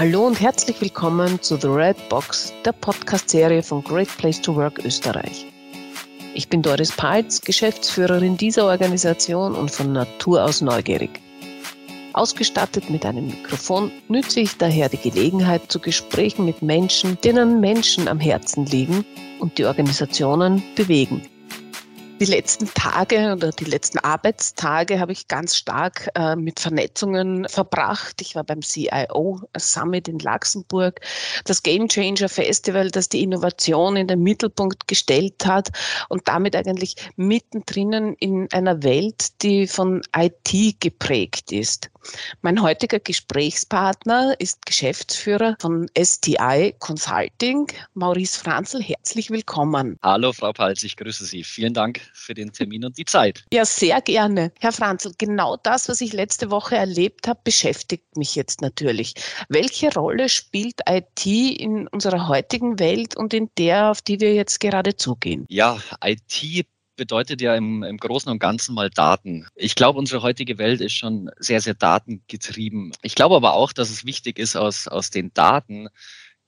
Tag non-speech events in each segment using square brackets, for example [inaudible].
Hallo und herzlich willkommen zu The Red Box, der Podcast-Serie von Great Place to Work Österreich. Ich bin Doris Peitz, Geschäftsführerin dieser Organisation und von Natur aus neugierig. Ausgestattet mit einem Mikrofon nütze ich daher die Gelegenheit zu Gesprächen mit Menschen, denen Menschen am Herzen liegen und die Organisationen bewegen die letzten Tage oder die letzten Arbeitstage habe ich ganz stark äh, mit Vernetzungen verbracht. Ich war beim CIO Summit in Luxemburg, das Game Changer Festival, das die Innovation in den Mittelpunkt gestellt hat und damit eigentlich mittendrin in einer Welt, die von IT geprägt ist. Mein heutiger Gesprächspartner ist Geschäftsführer von STI Consulting, Maurice Franzl. Herzlich willkommen. Hallo, Frau Palz, ich grüße Sie. Vielen Dank für den Termin und die Zeit. Ja, sehr gerne. Herr Franzl, genau das, was ich letzte Woche erlebt habe, beschäftigt mich jetzt natürlich. Welche Rolle spielt IT in unserer heutigen Welt und in der, auf die wir jetzt gerade zugehen? Ja, IT bedeutet ja im, im Großen und Ganzen mal Daten. Ich glaube, unsere heutige Welt ist schon sehr, sehr datengetrieben. Ich glaube aber auch, dass es wichtig ist, aus, aus den Daten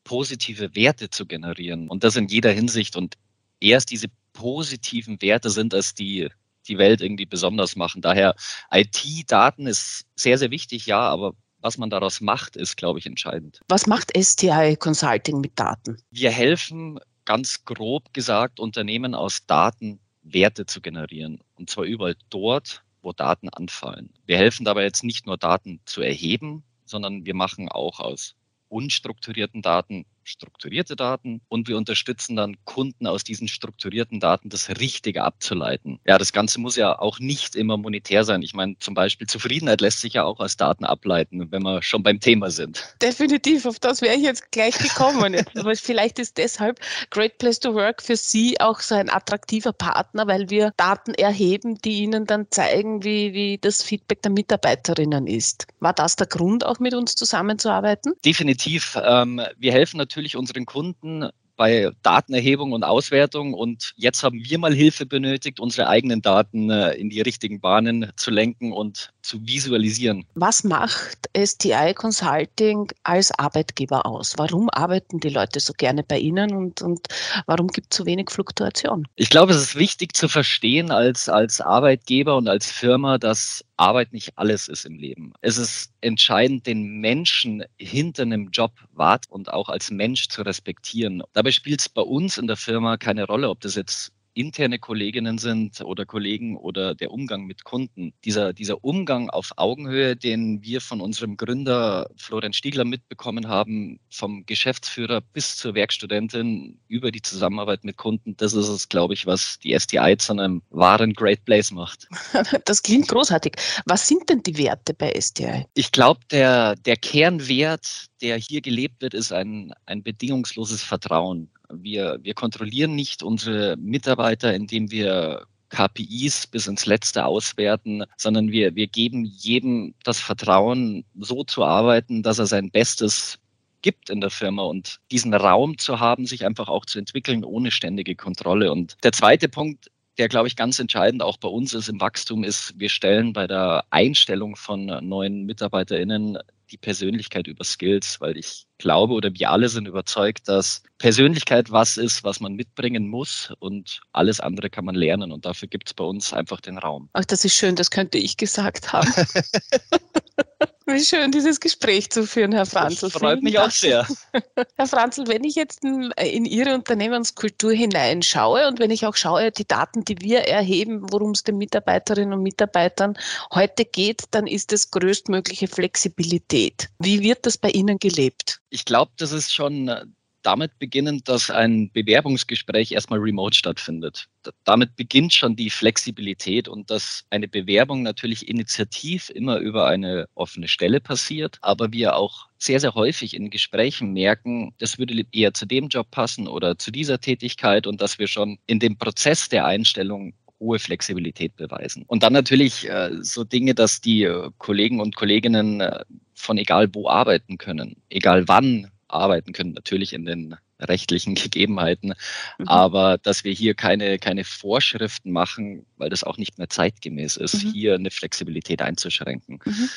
positive Werte zu generieren. Und das in jeder Hinsicht. Und erst diese positiven Werte sind es, die die Welt irgendwie besonders machen. Daher IT-Daten ist sehr, sehr wichtig, ja, aber was man daraus macht, ist, glaube ich, entscheidend. Was macht STI Consulting mit Daten? Wir helfen ganz grob gesagt Unternehmen aus Daten Werte zu generieren. Und zwar überall dort, wo Daten anfallen. Wir helfen dabei jetzt nicht nur Daten zu erheben, sondern wir machen auch aus unstrukturierten Daten strukturierte Daten und wir unterstützen dann Kunden aus diesen strukturierten Daten das Richtige abzuleiten. Ja, das Ganze muss ja auch nicht immer monetär sein. Ich meine, zum Beispiel Zufriedenheit lässt sich ja auch aus Daten ableiten, wenn wir schon beim Thema sind. Definitiv, auf das wäre ich jetzt gleich gekommen. Aber vielleicht ist deshalb Great Place to Work für Sie auch so ein attraktiver Partner, weil wir Daten erheben, die Ihnen dann zeigen, wie, wie das Feedback der Mitarbeiterinnen ist. War das der Grund, auch mit uns zusammenzuarbeiten? Definitiv. Ähm, wir helfen natürlich natürlich unseren Kunden bei Datenerhebung und Auswertung. Und jetzt haben wir mal Hilfe benötigt, unsere eigenen Daten äh, in die richtigen Bahnen zu lenken und zu visualisieren. Was macht STI Consulting als Arbeitgeber aus? Warum arbeiten die Leute so gerne bei Ihnen und, und warum gibt es so wenig Fluktuation? Ich glaube, es ist wichtig zu verstehen als, als Arbeitgeber und als Firma, dass Arbeit nicht alles ist im Leben. Es ist entscheidend, den Menschen hinter einem Job wart und auch als Mensch zu respektieren. Dabei spielt es bei uns in der Firma keine Rolle, ob das jetzt interne Kolleginnen sind oder Kollegen oder der Umgang mit Kunden. Dieser, dieser Umgang auf Augenhöhe, den wir von unserem Gründer Florian Stiegler mitbekommen haben, vom Geschäftsführer bis zur Werkstudentin über die Zusammenarbeit mit Kunden, das ist es, glaube ich, was die STI zu einem wahren Great Place macht. [laughs] Das klingt großartig. Was sind denn die Werte bei STI? Ich glaube, der, der Kernwert, der hier gelebt wird, ist ein, ein bedingungsloses Vertrauen. Wir, wir kontrollieren nicht unsere Mitarbeiter, indem wir KPIs bis ins Letzte auswerten, sondern wir, wir geben jedem das Vertrauen, so zu arbeiten, dass er sein Bestes gibt in der Firma und diesen Raum zu haben, sich einfach auch zu entwickeln ohne ständige Kontrolle. Und der zweite Punkt, der, glaube ich, ganz entscheidend auch bei uns ist im Wachstum, ist, wir stellen bei der Einstellung von neuen MitarbeiterInnen die Persönlichkeit über Skills, weil ich glaube oder wir alle sind überzeugt, dass Persönlichkeit was ist, was man mitbringen muss und alles andere kann man lernen und dafür gibt es bei uns einfach den Raum. Ach, das ist schön, das könnte ich gesagt haben. [laughs] [laughs] Wie schön, dieses Gespräch zu führen, Herr Franzl. Das freut mich auch sehr. [laughs] Herr Franzl, wenn ich jetzt in Ihre Unternehmenskultur hineinschaue und wenn ich auch schaue, die Daten, die wir erheben, worum es den Mitarbeiterinnen und Mitarbeitern heute geht, dann ist es größtmögliche Flexibilität. Wie wird das bei Ihnen gelebt? Ich glaube, das ist schon damit beginnend, dass ein Bewerbungsgespräch erstmal remote stattfindet. Damit beginnt schon die Flexibilität und dass eine Bewerbung natürlich initiativ immer über eine offene Stelle passiert, aber wir auch sehr, sehr häufig in Gesprächen merken, das würde eher zu dem Job passen oder zu dieser Tätigkeit und dass wir schon in dem Prozess der Einstellung hohe Flexibilität beweisen. Und dann natürlich äh, so Dinge, dass die äh, Kollegen und Kolleginnen äh, von egal wo arbeiten können, egal wann arbeiten können, natürlich in den rechtlichen [laughs] Gegebenheiten, mhm. aber dass wir hier keine, keine Vorschriften machen, weil das auch nicht mehr zeitgemäß ist, mhm. hier eine Flexibilität einzuschränken. Mhm.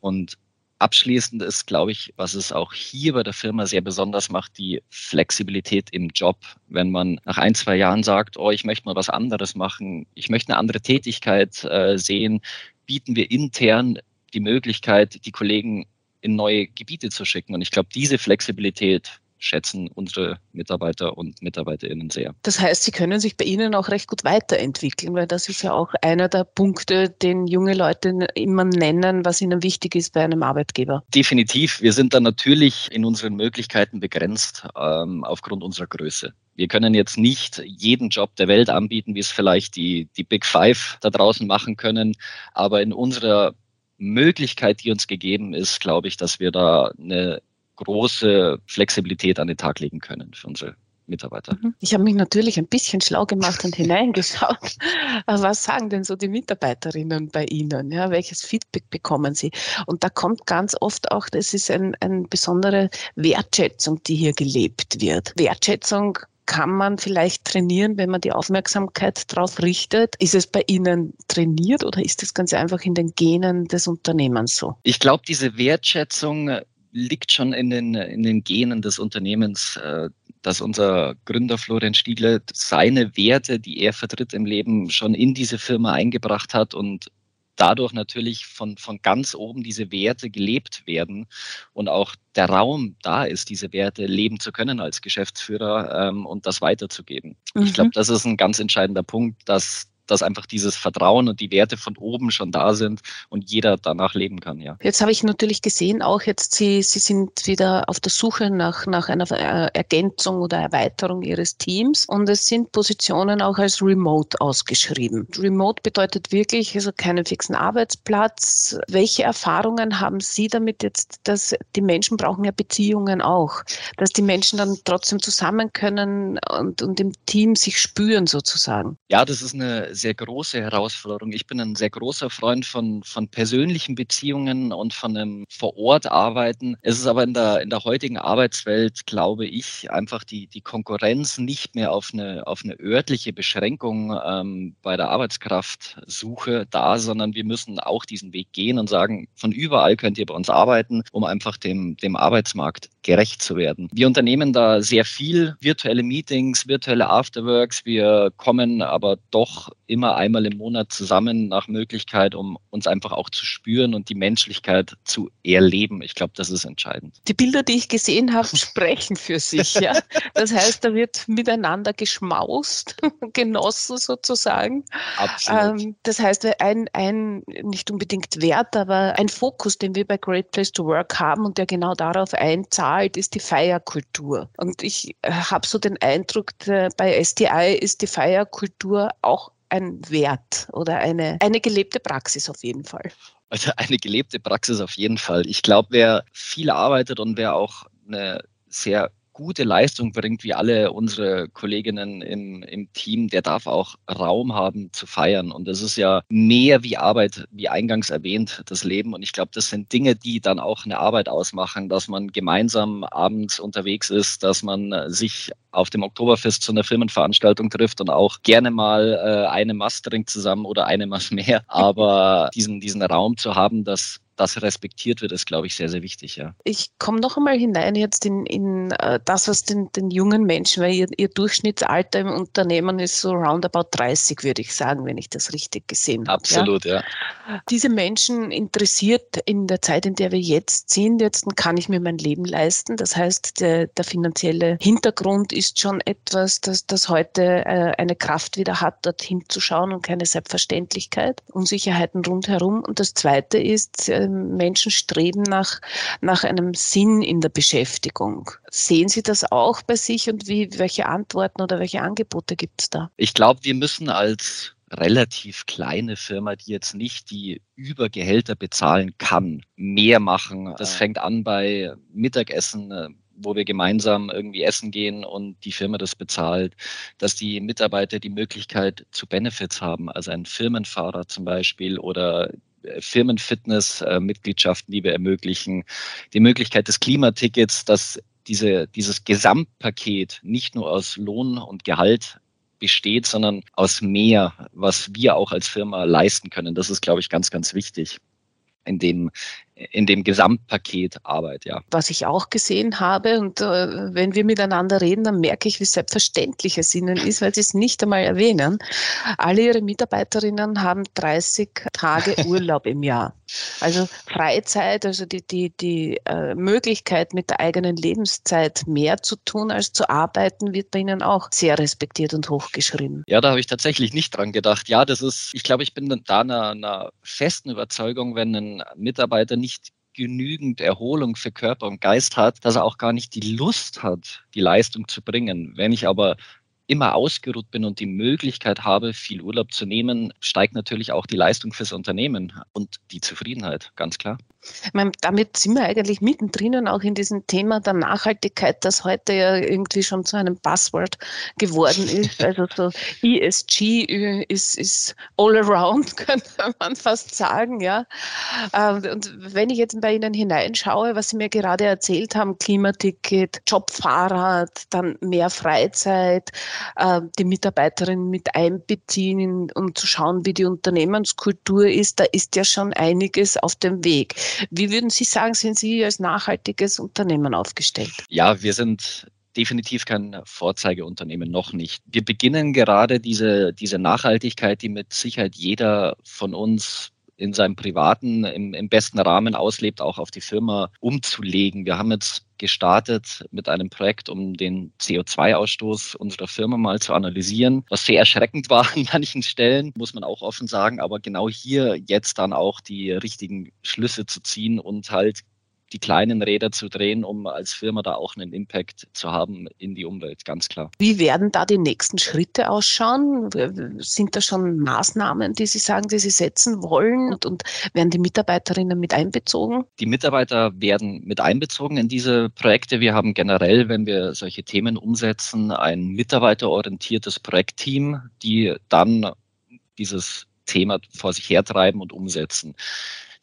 Und abschließend ist, glaube ich, was es auch hier bei der Firma sehr besonders macht, die Flexibilität im Job. Wenn man nach ein, zwei Jahren sagt, oh, ich möchte mal was anderes machen, ich möchte eine andere Tätigkeit äh, sehen, bieten wir intern die Möglichkeit, die Kollegen in neue Gebiete zu schicken. Und ich glaube, diese Flexibilität schätzen unsere Mitarbeiter und Mitarbeiterinnen sehr. Das heißt, sie können sich bei Ihnen auch recht gut weiterentwickeln, weil das ist ja auch einer der Punkte, den junge Leute immer nennen, was ihnen wichtig ist bei einem Arbeitgeber. Definitiv. Wir sind da natürlich in unseren Möglichkeiten begrenzt ähm, aufgrund unserer Größe. Wir können jetzt nicht jeden Job der Welt anbieten, wie es vielleicht die, die Big Five da draußen machen können. Aber in unserer Möglichkeit, die uns gegeben ist, glaube ich, dass wir da eine große Flexibilität an den Tag legen können für unsere Mitarbeiter. Mhm. Ich habe mich natürlich ein bisschen schlau gemacht und hineingeschaut. [laughs] Was sagen denn so die Mitarbeiterinnen bei Ihnen? Ja, welches Feedback bekommen Sie? Und da kommt ganz oft auch, das ist ein, eine besondere Wertschätzung, die hier gelebt wird. Wertschätzung kann man vielleicht trainieren, wenn man die Aufmerksamkeit darauf richtet? Ist es bei Ihnen trainiert oder ist es ganz einfach in den Genen des Unternehmens so? Ich glaube, diese Wertschätzung liegt schon in den, in den Genen des Unternehmens, äh, dass unser Gründer Florian Stiegle seine Werte, die er vertritt im Leben, schon in diese Firma eingebracht hat und dadurch natürlich von, von ganz oben diese Werte gelebt werden und auch der Raum da ist, diese Werte leben zu können als Geschäftsführer ähm, und das weiterzugeben. Mhm. Ich glaube, das ist ein ganz entscheidender Punkt, dass dass einfach dieses Vertrauen und die Werte von oben schon da sind und jeder danach leben kann, ja. Jetzt habe ich natürlich gesehen, auch jetzt Sie, Sie sind wieder auf der Suche nach, nach einer Ergänzung oder Erweiterung Ihres Teams und es sind Positionen auch als Remote ausgeschrieben. Remote bedeutet wirklich also keinen fixen Arbeitsplatz. Welche Erfahrungen haben Sie damit jetzt, dass die Menschen brauchen ja Beziehungen auch, dass die Menschen dann trotzdem zusammen können und, und im Team sich spüren sozusagen? Ja, das ist eine sehr große Herausforderung. Ich bin ein sehr großer Freund von, von persönlichen Beziehungen und von einem Vor-Ort-Arbeiten. Es ist aber in der, in der heutigen Arbeitswelt, glaube ich, einfach die, die Konkurrenz nicht mehr auf eine, auf eine örtliche Beschränkung ähm, bei der Arbeitskraftsuche da, sondern wir müssen auch diesen Weg gehen und sagen, von überall könnt ihr bei uns arbeiten, um einfach dem, dem Arbeitsmarkt gerecht zu werden. Wir unternehmen da sehr viel virtuelle Meetings, virtuelle Afterworks. Wir kommen aber doch immer einmal im Monat zusammen nach Möglichkeit, um uns einfach auch zu spüren und die Menschlichkeit zu erleben. Ich glaube, das ist entscheidend. Die Bilder, die ich gesehen habe, [laughs] sprechen für sich. Ja? Das heißt, da wird miteinander geschmaust, [laughs] genossen sozusagen. Absolut. Ähm, das heißt, ein, ein nicht unbedingt Wert, aber ein Fokus, den wir bei Great Place to Work haben und der genau darauf einzahlt, ist die Feierkultur. Und ich äh, habe so den Eindruck, bei STI ist die Feierkultur auch ein Wert oder eine, eine gelebte Praxis auf jeden Fall. Also eine gelebte Praxis auf jeden Fall. Ich glaube, wer viel arbeitet und wer auch eine sehr gute Leistung bringt, wie alle unsere Kolleginnen im, im Team, der darf auch Raum haben zu feiern. Und das ist ja mehr wie Arbeit, wie eingangs erwähnt, das Leben. Und ich glaube, das sind Dinge, die dann auch eine Arbeit ausmachen, dass man gemeinsam abends unterwegs ist, dass man sich auf dem Oktoberfest zu einer Firmenveranstaltung trifft und auch gerne mal äh, eine Maß trinkt zusammen oder eine Maß mehr. Aber diesen, diesen Raum zu haben, dass das respektiert wird, ist, glaube ich, sehr, sehr wichtig. Ja. Ich komme noch einmal hinein jetzt in, in uh, das, was den, den jungen Menschen, weil ihr, ihr, Durchschnittsalter im Unternehmen ist so roundabout 30, würde ich sagen, wenn ich das richtig gesehen habe. Absolut, ja. ja. Diese Menschen interessiert in der Zeit, in der wir jetzt sind, jetzt kann ich mir mein Leben leisten. Das heißt, der, der finanzielle Hintergrund ist schon etwas, das, das heute äh, eine Kraft wieder hat, dorthin zu schauen und keine Selbstverständlichkeit. Unsicherheiten rundherum. Und das Zweite ist, äh, Menschen streben nach, nach einem Sinn in der Beschäftigung. Sehen Sie das auch bei sich und wie, welche Antworten oder welche Angebote gibt es da? Ich glaube, wir müssen als relativ kleine Firma, die jetzt nicht die Übergehälter bezahlen kann, mehr machen. Das fängt an bei Mittagessen, äh, wo wir gemeinsam irgendwie essen gehen und die Firma das bezahlt, dass die Mitarbeiter die Möglichkeit zu Benefits haben, also ein Firmenfahrer zum Beispiel oder Firmenfitness-Mitgliedschaften, die wir ermöglichen, die Möglichkeit des Klimatickets, dass diese, dieses Gesamtpaket nicht nur aus Lohn und Gehalt besteht, sondern aus mehr, was wir auch als Firma leisten können. Das ist, glaube ich, ganz, ganz wichtig in dem, in dem Gesamtpaket Arbeit, ja. Was ich auch gesehen habe, und äh, wenn wir miteinander reden, dann merke ich, wie selbstverständlich es ihnen ist, weil sie es nicht einmal erwähnen. Alle ihre Mitarbeiterinnen haben 30 Tage [laughs] Urlaub im Jahr. Also Freizeit, also die, die, die äh, Möglichkeit, mit der eigenen Lebenszeit mehr zu tun als zu arbeiten, wird bei Ihnen auch sehr respektiert und hochgeschrieben. Ja, da habe ich tatsächlich nicht dran gedacht. Ja, das ist, ich glaube, ich bin da einer, einer festen Überzeugung, wenn ein Mitarbeiter nicht genügend Erholung für Körper und Geist hat, dass er auch gar nicht die Lust hat, die Leistung zu bringen. Wenn ich aber immer ausgeruht bin und die Möglichkeit habe, viel Urlaub zu nehmen, steigt natürlich auch die Leistung fürs Unternehmen und die Zufriedenheit, ganz klar. Meine, damit sind wir eigentlich mittendrin auch in diesem Thema der Nachhaltigkeit, das heute ja irgendwie schon zu einem Passwort geworden ist. [laughs] Also so ESG ist, ist all around, [laughs] könnte man fast sagen, ja. Ähm, und wenn ich jetzt bei Ihnen hineinschaue, was Sie mir gerade erzählt haben, Klimaticket, Jobfahrrad, dann mehr Freizeit, ähm, die Mitarbeiterinnen mit einbeziehen und zu schauen, wie die Unternehmenskultur ist, da ist ja schon einiges auf dem Weg. Wie würden Sie sagen, sind Sie als nachhaltiges Unternehmen aufgestellt? Ja, wir sind definitiv kein Vorzeigeunternehmen, noch nicht. Wir beginnen gerade diese, diese Nachhaltigkeit, die mit Sicherheit jeder von uns in seinem privaten, im, im besten Rahmen auslebt, auch auf die Firma umzulegen. Wir haben jetzt gestartet mit einem Projekt, um den CO2-Ausstoß unserer Firma mal zu analysieren, was sehr erschreckend war an manchen Stellen, muss man auch offen sagen, aber genau hier jetzt dann auch die richtigen Schlüsse zu ziehen und halt die kleinen Räder zu drehen, um als Firma da auch einen Impact zu haben in die Umwelt, ganz klar. Wie werden da die nächsten Schritte ausschauen? Sind da schon Maßnahmen, die Sie sagen, die Sie setzen wollen und, und werden die Mitarbeiterinnen mit einbezogen? Die Mitarbeiter werden mit einbezogen in diese Projekte. Wir haben generell, wenn wir solche Themen umsetzen, ein mitarbeiterorientiertes Projektteam, die dann dieses Thema vor sich hertreiben und umsetzen.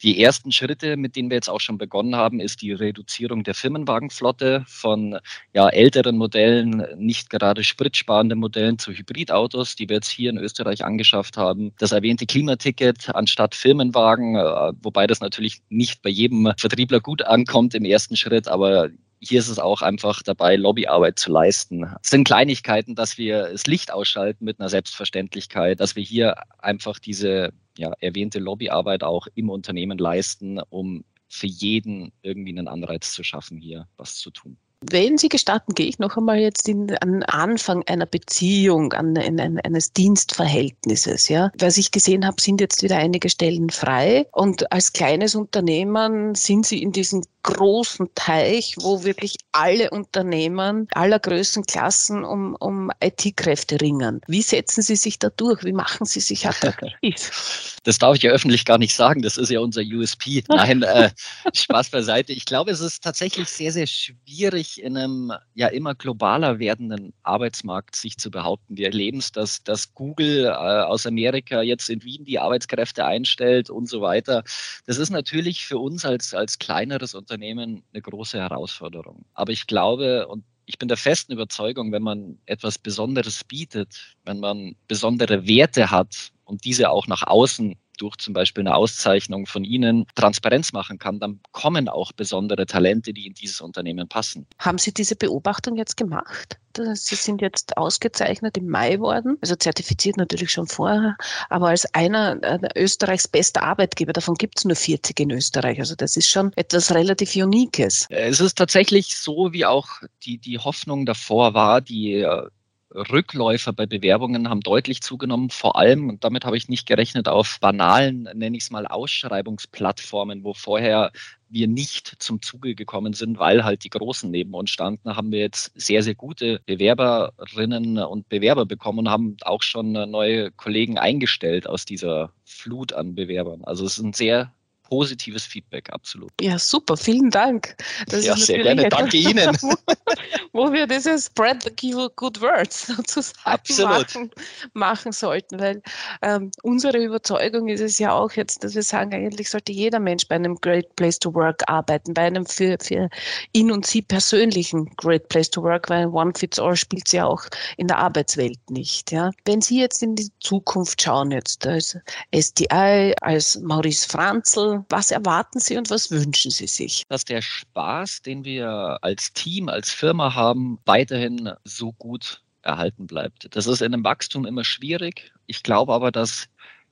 Die ersten Schritte, mit denen wir jetzt auch schon begonnen haben, ist die Reduzierung der Firmenwagenflotte von ja, älteren Modellen, nicht gerade spritsparenden Modellen zu Hybridautos, die wir jetzt hier in Österreich angeschafft haben. Das erwähnte Klimaticket anstatt Firmenwagen, äh, wobei das natürlich nicht bei jedem Vertriebler gut ankommt im ersten Schritt, aber hier ist es auch einfach dabei, Lobbyarbeit zu leisten. Es sind Kleinigkeiten, dass wir das Licht ausschalten mit einer Selbstverständlichkeit, dass wir hier einfach diese ja, erwähnte Lobbyarbeit auch im Unternehmen leisten, um für jeden irgendwie einen Anreiz zu schaffen, hier was zu tun. Wenn Sie gestatten, gehe ich noch einmal jetzt in, an Anfang einer Beziehung, an, in, in, eines Dienstverhältnisses. Ja. Was ich gesehen habe, sind jetzt wieder einige Stellen frei. Und als kleines Unternehmen sind Sie in diesem großen Teich, wo wirklich alle Unternehmen aller Größenklassen um, um IT-Kräfte ringen. Wie setzen Sie sich da durch? Wie machen Sie sich attraktiv? [laughs] Das darf ich ja öffentlich gar nicht sagen. Das ist ja unser USP. Nein, äh, Spaß beiseite. Ich glaube, es ist tatsächlich sehr, sehr schwierig, in einem ja immer globaler werdenden Arbeitsmarkt sich zu behaupten. Wir erleben es, dass, dass Google äh, aus Amerika jetzt in Wien die Arbeitskräfte einstellt und so weiter. Das ist natürlich für uns als, als kleineres Unternehmen eine große Herausforderung. Aber ich glaube und ich bin der festen Überzeugung, wenn man etwas Besonderes bietet, wenn man besondere Werte hat und diese auch nach außen durch zum Beispiel eine Auszeichnung von Ihnen Transparenz machen kann, dann kommen auch besondere Talente, die in dieses Unternehmen passen. Haben Sie diese Beobachtung jetzt gemacht? Sie sind jetzt ausgezeichnet im Mai worden, also zertifiziert natürlich schon vorher, aber als einer äh, Österreichs bester Arbeitgeber, davon gibt es nur 40 in Österreich. Also das ist schon etwas relativ Unikes. Es ist tatsächlich so, wie auch die, die Hoffnung davor war, die äh, Rückläufer bei Bewerbungen haben deutlich zugenommen, vor allem, und damit habe ich nicht gerechnet, auf banalen, nenne ich es mal, Ausschreibungsplattformen, wo vorher wir nicht zum Zuge gekommen sind, weil halt die Großen neben uns standen, haben wir jetzt sehr, sehr gute Bewerberinnen und Bewerber bekommen und haben auch schon neue Kollegen eingestellt aus dieser Flut an Bewerbern. Also es ist ein sehr positives Feedback, absolut. Ja, super, vielen Dank. Das ja, sehr gerne. Danke Ihnen. [laughs] wo wir dieses Spread the Good Words [laughs] sozusagen machen, machen, sollten, weil ähm, unsere Überzeugung ist es ja auch jetzt, dass wir sagen, eigentlich sollte jeder Mensch bei einem Great Place to Work arbeiten, bei einem für, für ihn und sie persönlichen Great Place to Work, weil One Fits All spielt sie ja auch in der Arbeitswelt nicht. Ja. Wenn Sie jetzt in die Zukunft schauen, jetzt als SDI, als Maurice Franzl, was erwarten Sie und was wünschen Sie sich? Dass der Spaß, den wir als Team, als Firma haben, weiterhin so gut erhalten bleibt. Das ist in einem Wachstum immer schwierig. Ich glaube aber, dass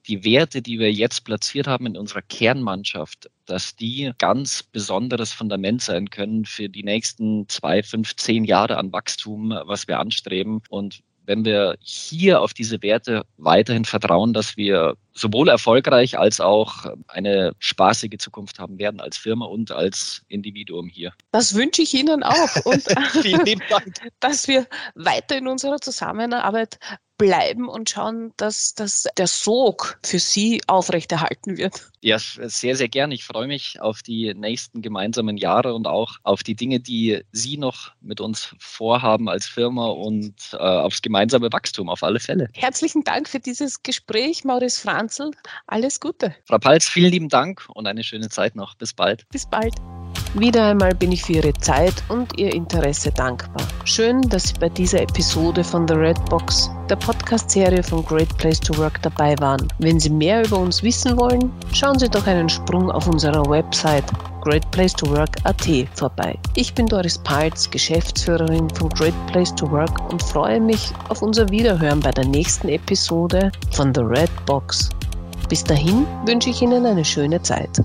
die Werte, die wir jetzt platziert haben in unserer Kernmannschaft, dass die ganz besonderes Fundament sein können für die nächsten zwei, fünf, zehn Jahre an Wachstum, was wir anstreben. Und wenn wir hier auf diese Werte weiterhin vertrauen, dass wir sowohl erfolgreich als auch eine spaßige Zukunft haben werden als Firma und als Individuum hier. Das wünsche ich Ihnen auch. Und [laughs] Vielen Dank. [laughs] dass wir weiter in unserer Zusammenarbeit bleiben und schauen, dass, dass der Sog für Sie aufrechterhalten wird. Ja, sehr, sehr gern. Ich freue mich auf die nächsten gemeinsamen Jahre und auch auf die Dinge, die Sie noch mit uns vorhaben als Firma und äh, aufs gemeinsame Wachstum auf alle Fälle. Herzlichen Dank für dieses Gespräch, Maurice Franzl. Alles Gute. Frau Palz, vielen lieben Dank und eine schöne Zeit noch. Bis bald. Bis bald. Wieder einmal bin ich für Ihre Zeit und Ihr Interesse dankbar. Schön, dass Sie bei dieser Episode von The Red Box, der Podcast-Serie von Great Place to Work, dabei waren. Wenn Sie mehr über uns wissen wollen, schauen Sie doch einen Sprung auf unserer Website greatplacetowork.at vorbei. Ich bin Doris Palz, Geschäftsführerin von Great Place to Work und freue mich auf unser Wiederhören bei der nächsten Episode von The Red Box. Bis dahin wünsche ich Ihnen eine schöne Zeit.